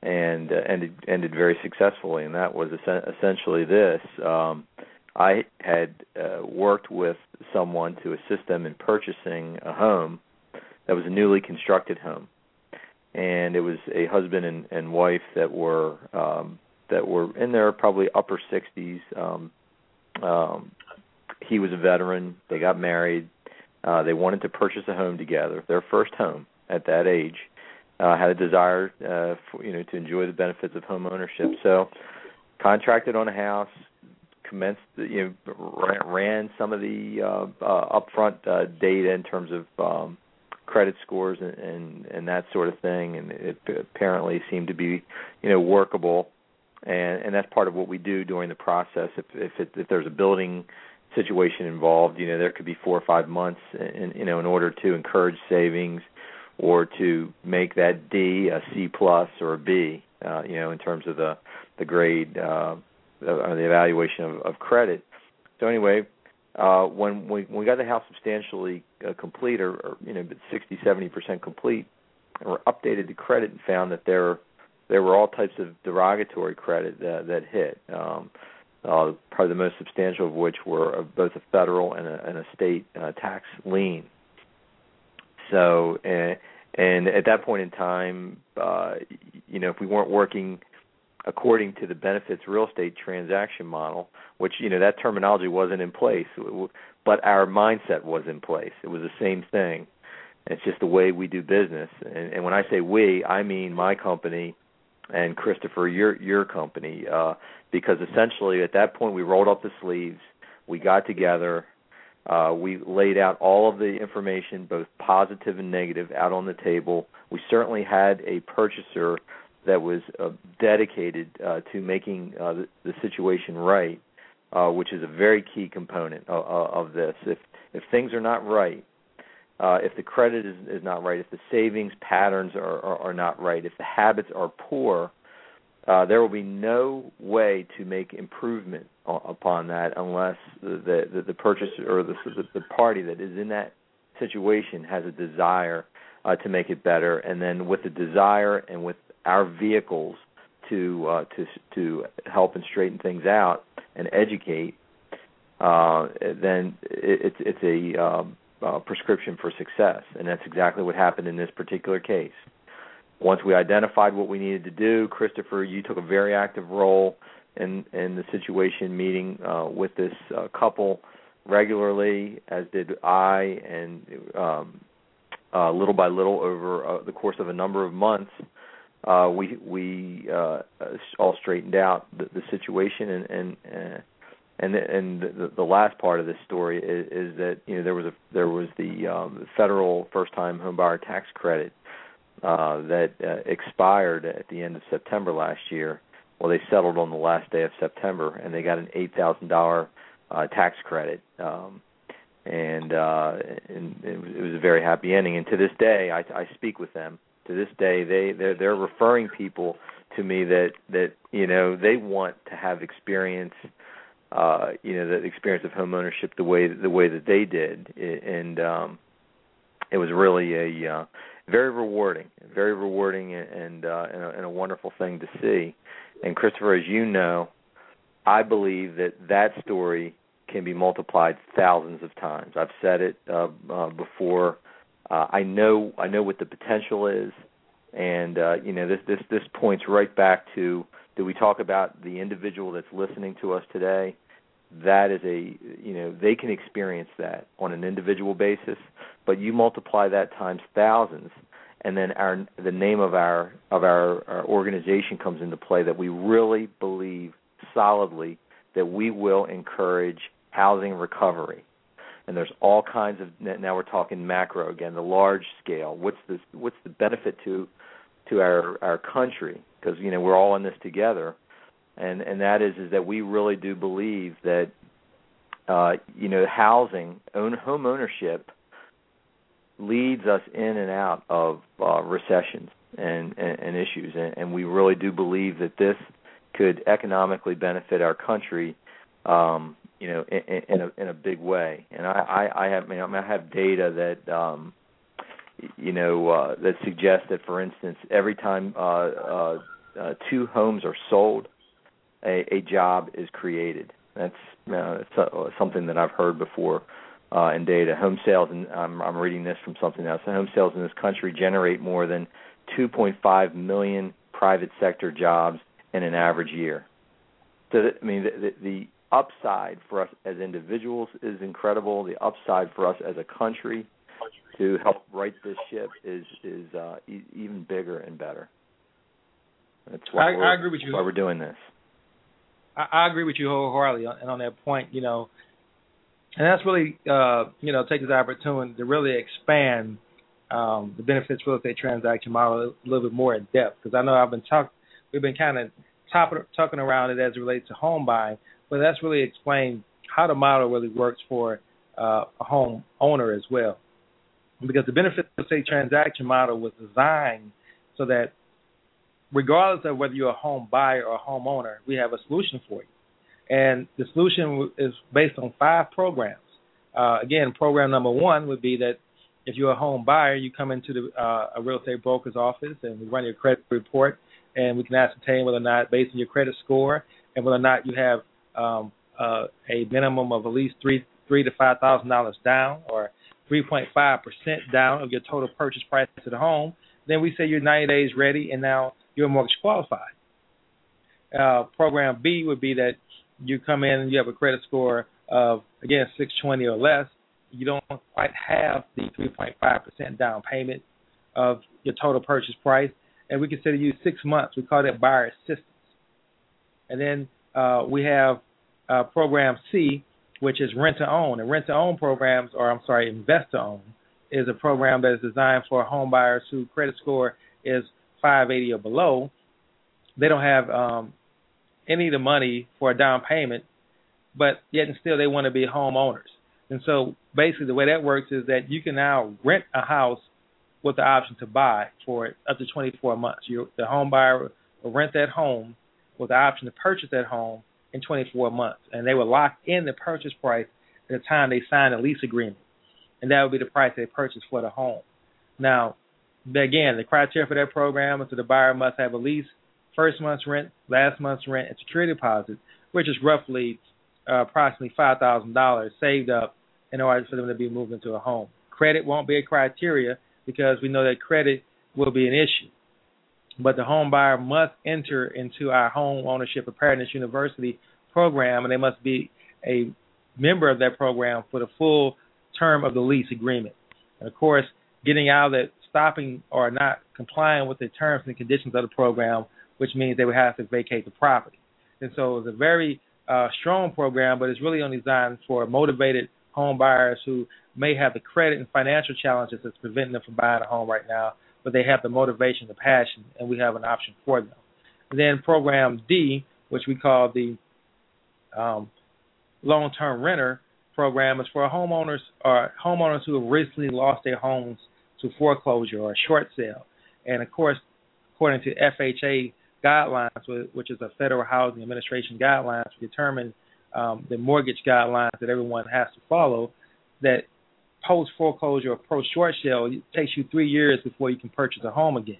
and uh, ended ended very successfully. And that was essentially this. Um, I had uh, worked with someone to assist them in purchasing a home that was a newly constructed home, and it was a husband and, and wife that were um, that were in their probably upper 60s. Um, um, he was a veteran. They got married. Uh, they wanted to purchase a home together, their first home at that age. Uh, had a desire, uh, for, you know, to enjoy the benefits of home ownership. So, contracted on a house, commenced, you know, ran some of the uh, uh, upfront uh, data in terms of um, credit scores and, and and that sort of thing, and it apparently seemed to be, you know, workable. And and that's part of what we do during the process. If if, it, if there's a building situation involved, you know, there could be four or five months, in, you know, in order to encourage savings or to make that D a C plus or a B, uh, you know, in terms of the the grade uh, uh, the evaluation of, of credit. So anyway, uh, when we when we got the house substantially uh, complete, or, or you know, 60, 70 percent complete, we updated the credit and found that there there were all types of derogatory credit that that hit. Um, uh, probably the most substantial of which were both a federal and a, and a state uh, tax lien. So, and, and at that point in time, uh, you know, if we weren't working according to the benefits real estate transaction model, which you know that terminology wasn't in place, but our mindset was in place. It was the same thing. It's just the way we do business. And, and when I say we, I mean my company and Christopher, your your company, uh, because essentially at that point we rolled up the sleeves, we got together, Uh, we laid out all of the information, both positive and negative, out on the table. We certainly had a purchaser that was uh, dedicated uh, to making uh, the, the situation right, uh, which is a very key component of, of this. If if things are not right, uh, if the credit is, is not right, if the savings patterns are, are, are not right, if the habits are poor, uh, there will be no way to make improvement upon that unless the the, the purchaser or the, the the party that is in that situation has a desire uh, to make it better, and then with the desire and with our vehicles to uh, to to help and straighten things out and educate, uh, then it, it's it's a um, uh, prescription for success, and that's exactly what happened in this particular case. Once we identified what we needed to do, Christopher, you took a very active role in in the situation, meeting uh, with this uh, couple regularly, as did I, and um, uh, little by little over uh, the course of a number of months, uh, we we uh, all straightened out the, the situation and and uh, and the, and the, the last part of this story is, is that you know there was a there was the um, federal first time homebuyer tax credit uh, that uh, expired at the end of September last year. Well, they settled on the last day of September, and they got an eight thousand uh, tax credit, um, and, uh, and it, was, it was a very happy ending. And to this day, I, I speak with them. To this day, they they're, they're referring people to me that that you know they want to have experience uh you know the experience of home ownership the way the way that they did. And um it was really a uh very rewarding very rewarding and uh and a, and a wonderful thing to see. And Christopher as you know I believe that that story can be multiplied thousands of times. I've said it uh, uh before. Uh I know I know what the potential is. And uh you know this this this points right back to do we talk about the individual that's listening to us today that is a you know they can experience that on an individual basis but you multiply that times thousands and then our the name of our of our, our organization comes into play that we really believe solidly that we will encourage housing recovery. And there's all kinds of now we're talking macro again the large scale. What's the what's the benefit to to our our country because you know we're all in this together, and and that is is that we really do believe that uh, you know housing, own home ownership, leads us in and out of uh, recessions and, and, and issues, and, and we really do believe that this could economically benefit our country. Um, you know, in, in a in a big way, and I I, I have you know, I have data that um, you know uh, that suggests that, for instance, every time uh, uh, uh, two homes are sold, a, a job is created. That's uh, something that I've heard before uh, in data. Home sales, and I'm, I'm reading this from something else. Home sales in this country generate more than 2.5 million private sector jobs in an average year. So, that, I mean, the, the, the upside for us as individuals is incredible. The upside for us as a country to help right this ship is is uh, e- even bigger and better. That's why I, I agree with you. Why we're doing this. I, I agree with you wholeheartedly, and on that point, you know, and that's really uh, you know take this opportunity to really expand um, the benefits real estate transaction model a little bit more in depth because I know I've been talking, we've been kind of talking around it as it relates to home buying, but that's really explained how the model really works for uh, a home owner as well because the benefit of estate transaction model was designed so that regardless of whether you're a home buyer or a homeowner, we have a solution for you. And the solution is based on five programs. Uh, again, program number one would be that if you're a home buyer, you come into the, uh, a real estate broker's office and we run your credit report, and we can ascertain whether or not, based on your credit score, and whether or not you have um, uh, a minimum of at least three three to five thousand dollars down, or 3.5% down of your total purchase price of the home, then we say you're 90 days ready and now you're mortgage qualified. Uh, program B would be that you come in and you have a credit score of, again, 620 or less. You don't quite have the 3.5% down payment of your total purchase price, and we consider you six months. We call that buyer assistance. And then uh, we have uh, program C, which is rent to own. And rent to own programs, or I'm sorry, invest to own, is a program that is designed for home buyers whose credit score is 580 or below. They don't have um, any of the money for a down payment, but yet and still they want to be homeowners. And so basically, the way that works is that you can now rent a house with the option to buy for up to 24 months. You, the home buyer will rent that home with the option to purchase that home in 24 months, and they were locked in the purchase price at the time they signed a lease agreement, and that would be the price they purchased for the home. Now, again, the criteria for that program is that the buyer must have at least first month's rent, last month's rent, and security deposit, which is roughly uh, approximately five thousand dollars saved up in order for them to be moved into a home. Credit won't be a criteria because we know that credit will be an issue. But the home buyer must enter into our home ownership preparedness university program and they must be a member of that program for the full term of the lease agreement. And of course, getting out of that stopping or not complying with the terms and conditions of the program, which means they would have to vacate the property. And so it's a very uh, strong program, but it's really only designed for motivated home buyers who may have the credit and financial challenges that's preventing them from buying a home right now, but they have the motivation, the passion, and we have an option for them. Then program D, which we call the um, long-term renter program, is for homeowners or homeowners who have recently lost their homes to foreclosure or short sale. And of course, according to FHA guidelines, which is a Federal Housing Administration guidelines determine um, the mortgage guidelines that everyone has to follow, that post foreclosure or post short sale it takes you three years before you can purchase a home again.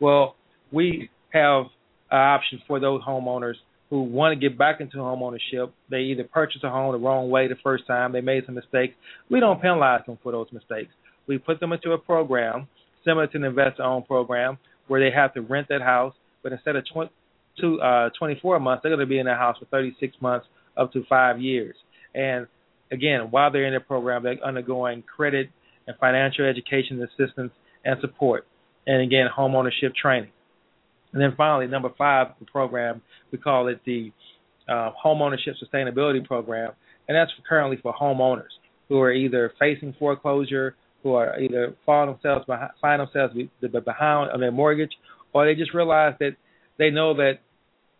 Well, we have an option for those homeowners who want to get back into home ownership. They either purchased a home the wrong way the first time, they made some mistakes. We don't penalize them for those mistakes. We put them into a program similar to an investor owned program where they have to rent that house, but instead of 20, to, uh, 24 months, they're going to be in that house for 36 months up to five years. And again, while they're in the program, they're undergoing credit and financial education assistance and support, and again, home ownership training. And then finally, number five, the program we call it the uh, home ownership sustainability program, and that's currently for homeowners who are either facing foreclosure, who are either falling themselves behind, find themselves behind on their mortgage, or they just realize that they know that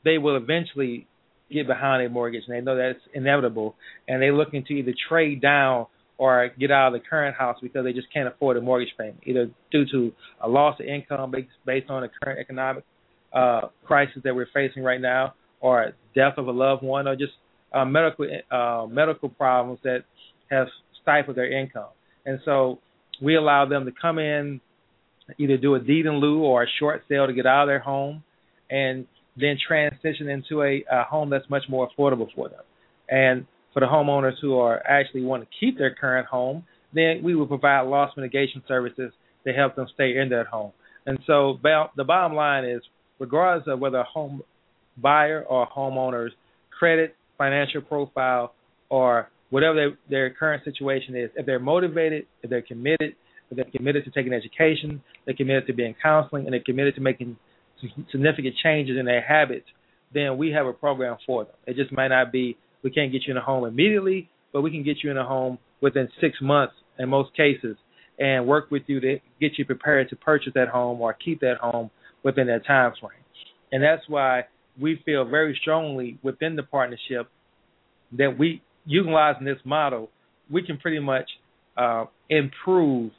they will eventually get behind a mortgage and they know that it's inevitable and they're looking to either trade down or get out of the current house because they just can't afford a mortgage payment, either due to a loss of income based on the current economic uh, crisis that we're facing right now, or death of a loved one, or just uh, medical uh, medical problems that have stifled their income. And so we allow them to come in, either do a deed in lieu or a short sale to get out of their home, and then transition into a, a home that's much more affordable for them. And for the homeowners who are actually want to keep their current home, then we will provide loss mitigation services to help them stay in that home. And so the bottom line is, regardless of whether a home buyer or homeowner's credit, financial profile, or whatever their, their current situation is, if they're motivated, if they're committed, if they're committed to taking education, they're committed to being counseling, and they're committed to making significant changes in their habits, then we have a program for them. It just might not be we can't get you in a home immediately, but we can get you in a home within six months in most cases and work with you to get you prepared to purchase that home or keep that home within that time frame. And that's why we feel very strongly within the partnership that we utilizing this model, we can pretty much uh, improve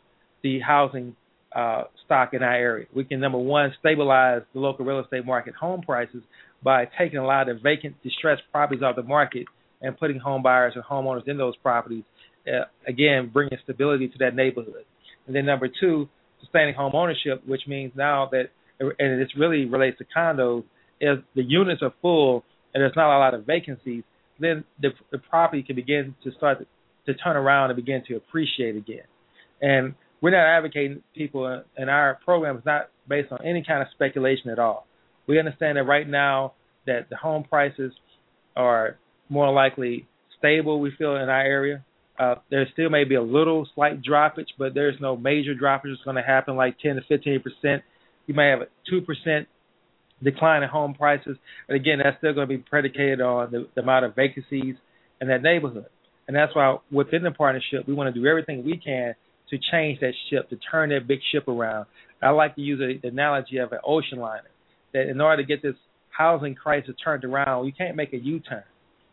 the housing uh, stock in our area. We can number one stabilize the local real estate market home prices by taking a lot of vacant, distressed properties off the market and putting home buyers and homeowners in those properties. Uh, again, bringing stability to that neighborhood. And then number two, sustaining home ownership, which means now that, and this really relates to condos, if the units are full and there's not a lot of vacancies, then the, the property can begin to start to, to turn around and begin to appreciate again. And we're not advocating people, and our program is not based on any kind of speculation at all. We understand that right now that the home prices are more likely stable. We feel in our area. Uh, there still may be a little slight droppage, but there's no major droppage that's going to happen like 10 to 15 percent. You may have a two percent decline in home prices, but again, that's still going to be predicated on the, the amount of vacancies in that neighborhood. And that's why within the partnership, we want to do everything we can to change that ship, to turn that big ship around. I like to use the analogy of an ocean liner. That in order to get this housing crisis turned around, you can't make a U-turn.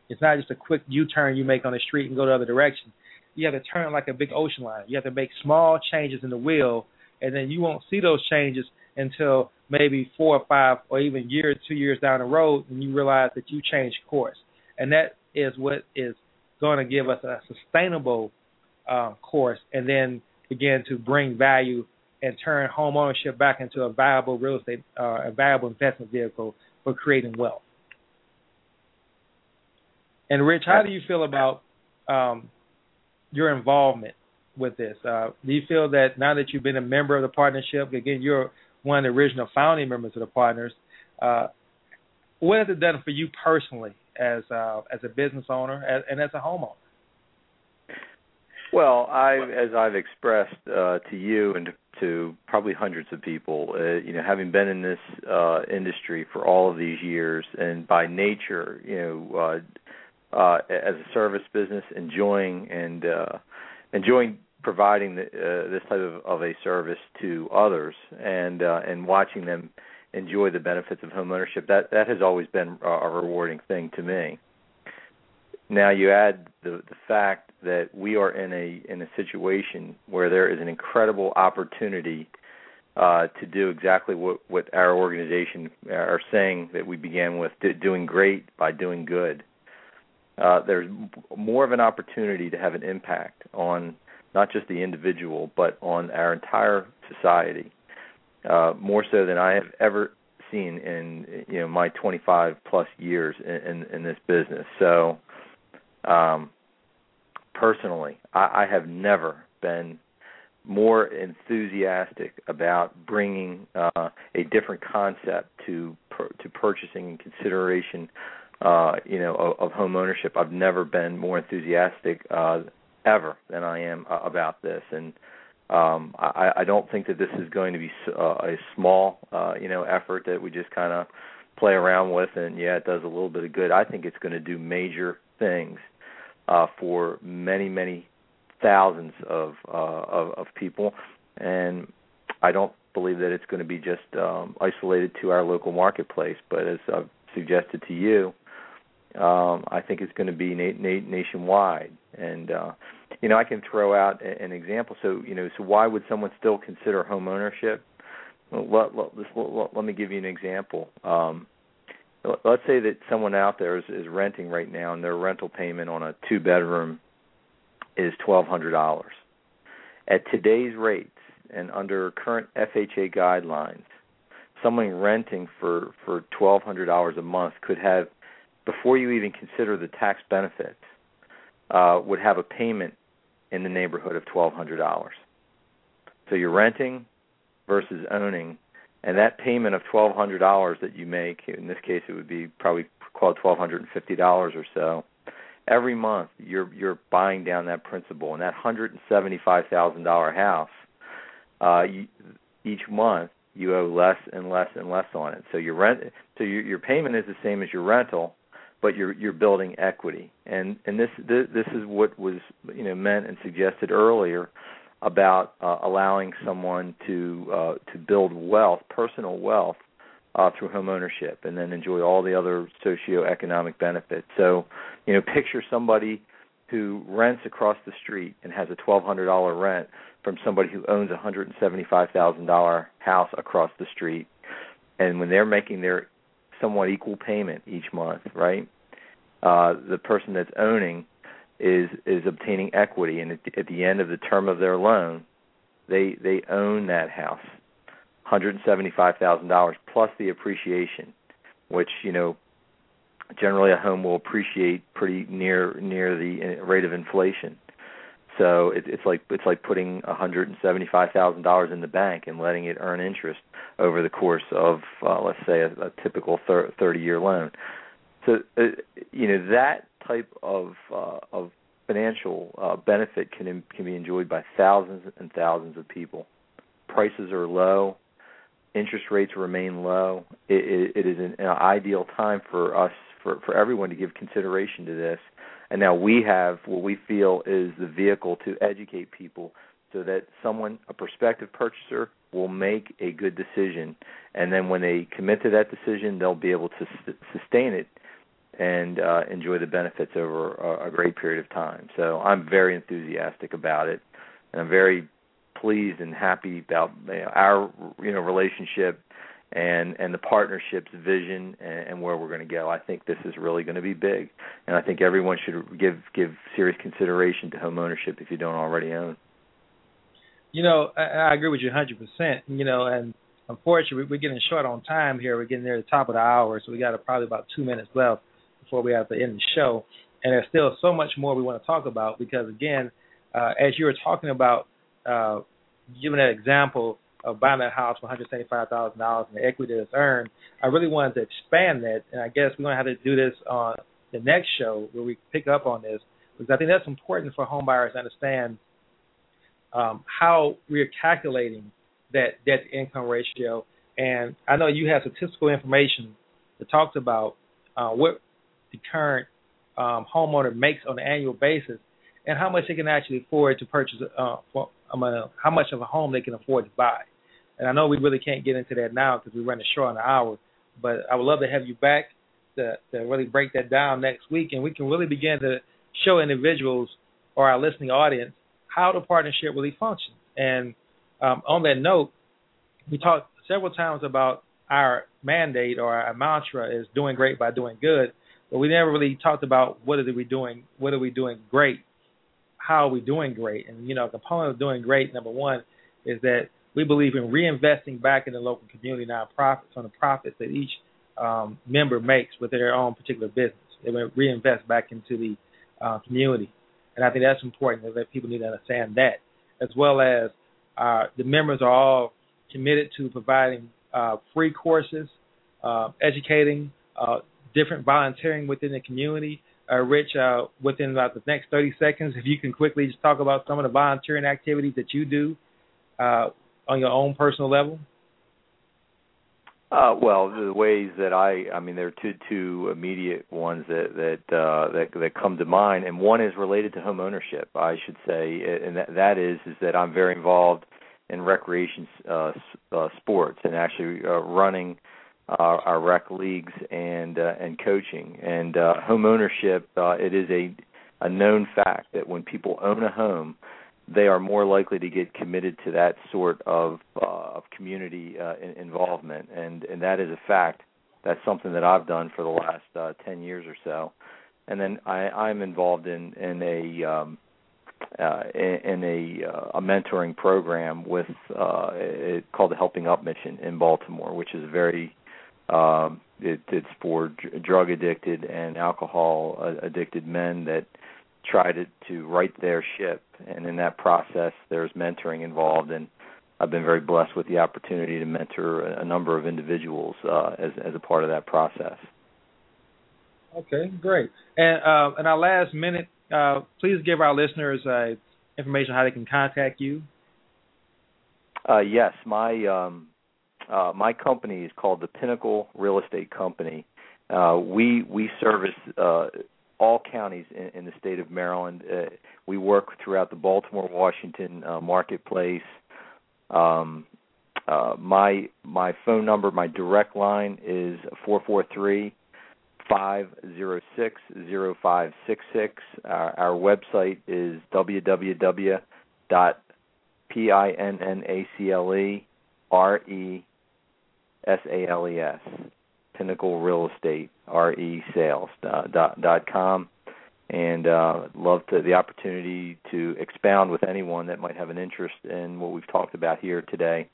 It's not just a quick U-turn you make on the street and go the other direction. You have to turn like a big ocean liner. You have to make small changes in the wheel, and then you won't see those changes until maybe four or five or even year two years down the road, and you realize that you changed course. And that is what is going to give us a sustainable uh, course, and then begin to bring value and turn home ownership back into a viable real estate, uh, a viable investment vehicle for creating wealth. And Rich, how do you feel about um, your involvement with this? Uh, do you feel that now that you've been a member of the partnership, again, you're one of the original founding members of the partners. Uh, what has it done for you personally as uh, as a business owner and as a homeowner? Well, I, as I've expressed uh, to you and to, probably hundreds of people, uh, you know, having been in this uh, industry for all of these years, and by nature, you know, uh, uh, as a service business, enjoying and uh, enjoying providing the, uh, this type of, of a service to others, and uh, and watching them enjoy the benefits of homeownership. That that has always been a rewarding thing to me. Now you add the the fact that we are in a in a situation where there is an incredible opportunity uh, to do exactly what what our organization are saying that we began with, doing great by doing good. Uh, there's more of an opportunity to have an impact on not just the individual but on our entire society, uh, more so than I have ever seen in you know my 25 plus years in, in, in this business. So um, personally, I, I have never been more enthusiastic about bringing uh, a different concept to per, to purchasing and consideration, uh, you know, of, of home ownership. I've never been more enthusiastic uh, ever than I am uh, about this, and um, I, I don't think that this is going to be uh, a small, uh, you know, effort that we just kind of play around with, and yeah, it does a little bit of good. I think it's going to do major things uh, for many, many thousands of, uh, of of people, and I don't believe that it's going to be just um, isolated to our local marketplace. But as I've suggested to you, um, I think it's going to be na- na- nationwide. And uh, you know, I can throw out a- an example. So you know, so why would someone still consider home ownership? Well, let, let, let, let me give you an example. Um, let's say that someone out there is, is renting right now and their rental payment on a two bedroom is twelve hundred dollars. At today's rates and under current FHA guidelines, someone renting for for twelve hundred dollars a month could have, before you even consider the tax benefits, uh, would have a payment in the neighborhood of twelve hundred dollars. So you're renting versus owning and that payment of twelve hundred dollars that you make in this case it would be probably called twelve hundred and fifty dollars or so every month you're you're buying down that principal. And that hundred and seventy five thousand dollar house uh you, each month you owe less and less and less on it. So your rent so your your payment is the same as your rental but you're you're building equity. And and this this, this is what was you know meant and suggested earlier about uh, allowing someone to uh, to build wealth, personal wealth, uh, through home ownership, and then enjoy all the other socioeconomic benefits. So, you know, picture somebody who rents across the street and has a twelve hundred dollar rent from somebody who owns a hundred and seventy five thousand dollar house across the street, and when they're making their somewhat equal payment each month, right? Uh, the person that's owning is is obtaining equity, and at the, at the end of the term of their loan, they they own that house, hundred seventy five thousand dollars plus the appreciation, which you know generally a home will appreciate pretty near near the rate of inflation. So it, it's like it's like putting one hundred and seventy five thousand dollars in the bank and letting it earn interest over the course of uh, let's say a, a typical thirty year loan. So uh, you know that type of uh, of financial uh, benefit can can be enjoyed by thousands and thousands of people. Prices are low, interest rates remain low. It, it, it is an, an ideal time for us for for everyone to give consideration to this And now we have what we feel is the vehicle to educate people so that someone, a prospective purchaser, will make a good decision. And then when they commit to that decision, they'll be able to sustain it and uh, enjoy the benefits over a, a great period of time. So I'm very enthusiastic about it, and I'm very pleased and happy about you know, our you know relationship and and the partnership's vision and, and where we're going to go. I think this is really going to be big, and I think everyone should give give serious consideration to home ownership if you don't already own. You know, I, I agree with you 100%. You know, and unfortunately, we're getting short on time here. We're getting near the top of the hour, so we got probably about two minutes left before we have to end the show. And there's still so much more we want to talk about because, again, uh, as you were talking about, uh, giving that example of buying that house for $175,000 and the equity that's earned, I really wanted to expand that. And I guess we're going to have to do this on the next show where we pick up on this because I think that's important for home buyers to understand um, how we're calculating that debt to income ratio. And I know you have statistical information that talks about uh, what the current um, homeowner makes on an annual basis and how much they can actually afford to purchase, uh, for, um, uh, how much of a home they can afford to buy. And I know we really can't get into that now because we're running short on an hour, but I would love to have you back to, to really break that down next week, and we can really begin to show individuals or our listening audience how the partnership really functions. And um, on that note, we talked several times about our mandate or our mantra is doing great by doing good, but we never really talked about what are we doing, what are we doing great, how are we doing great, and you know, a component of doing great, number one, is that we believe in reinvesting back in the local community nonprofits on the profits that each um, member makes with their own particular business. They reinvest back into the uh, community, and I think that's important. That people need to understand that, as well as uh, the members are all committed to providing uh, free courses, uh, educating, uh, different volunteering within the community. Uh, Rich, uh, within about the next 30 seconds, if you can quickly just talk about some of the volunteering activities that you do uh, on your own personal level. Uh, well, the ways that I, I mean, there are two two immediate ones that that uh, that that come to mind, and one is related to home ownership. I should say, and that that is is that I'm very involved in recreation uh, uh, sports and actually uh, running our, our rec leagues and uh, and coaching and uh, home ownership. Uh, it is a a known fact that when people own a home, they are more likely to get committed to that sort of uh, of community uh, involvement, and and that is a fact. That's something that I've done for the last uh, ten years or so, and then I, I'm involved in in a um, uh, in, a uh, a mentoring program with uh, it, called the Helping Up Mission in Baltimore, which is very um, it, it's for drug addicted and alcohol addicted men that try to to right their ship, and in that process, there's mentoring involved, and I've been very blessed with the opportunity to mentor a, number of individuals uh, as as a part of that process. Okay, great. And uh, in our last minute, uh, please give our listeners uh, information how they can contact you. Uh, yes, my um, uh, my company is called the Pinnacle Real Estate Company. Uh, we we service uh, all counties in, in the state of Maryland. Uh, we work throughout the Baltimore, Washington uh, marketplace. Um, uh, my my phone number, my direct line is four four three five zero six zero five six six. Our website is www p i n n a c l e r e S A L E S, Pinnacle Real Estate R E Sales dot dot com, and uh, love to the opportunity to expound with anyone that might have an interest in what we've talked about here today.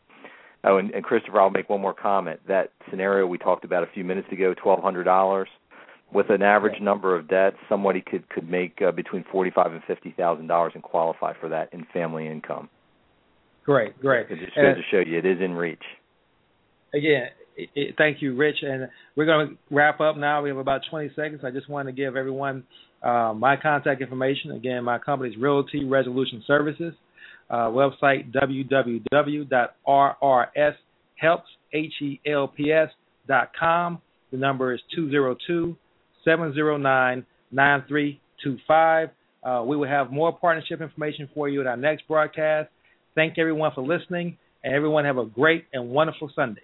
Oh, and, and Christopher, I'll make one more comment. That scenario we talked about a few minutes ago, twelve hundred dollars, with an average number of debts, somebody could could make uh, between forty five and fifty thousand dollars and qualify for that in family income. Great, great. It just goes to show you it is in reach again, it, it, thank you, Rich. And we're going to wrap up now. We have about 20 seconds. I just want to give everyone uh, my contact information. Again, my company is Realty Resolution Services. Uh, website www.rrshelps.com. The number is 202 709 93 825. Uh, we will have more partnership information for you at our next broadcast. Thank everyone for listening, and everyone have a great and wonderful Sunday.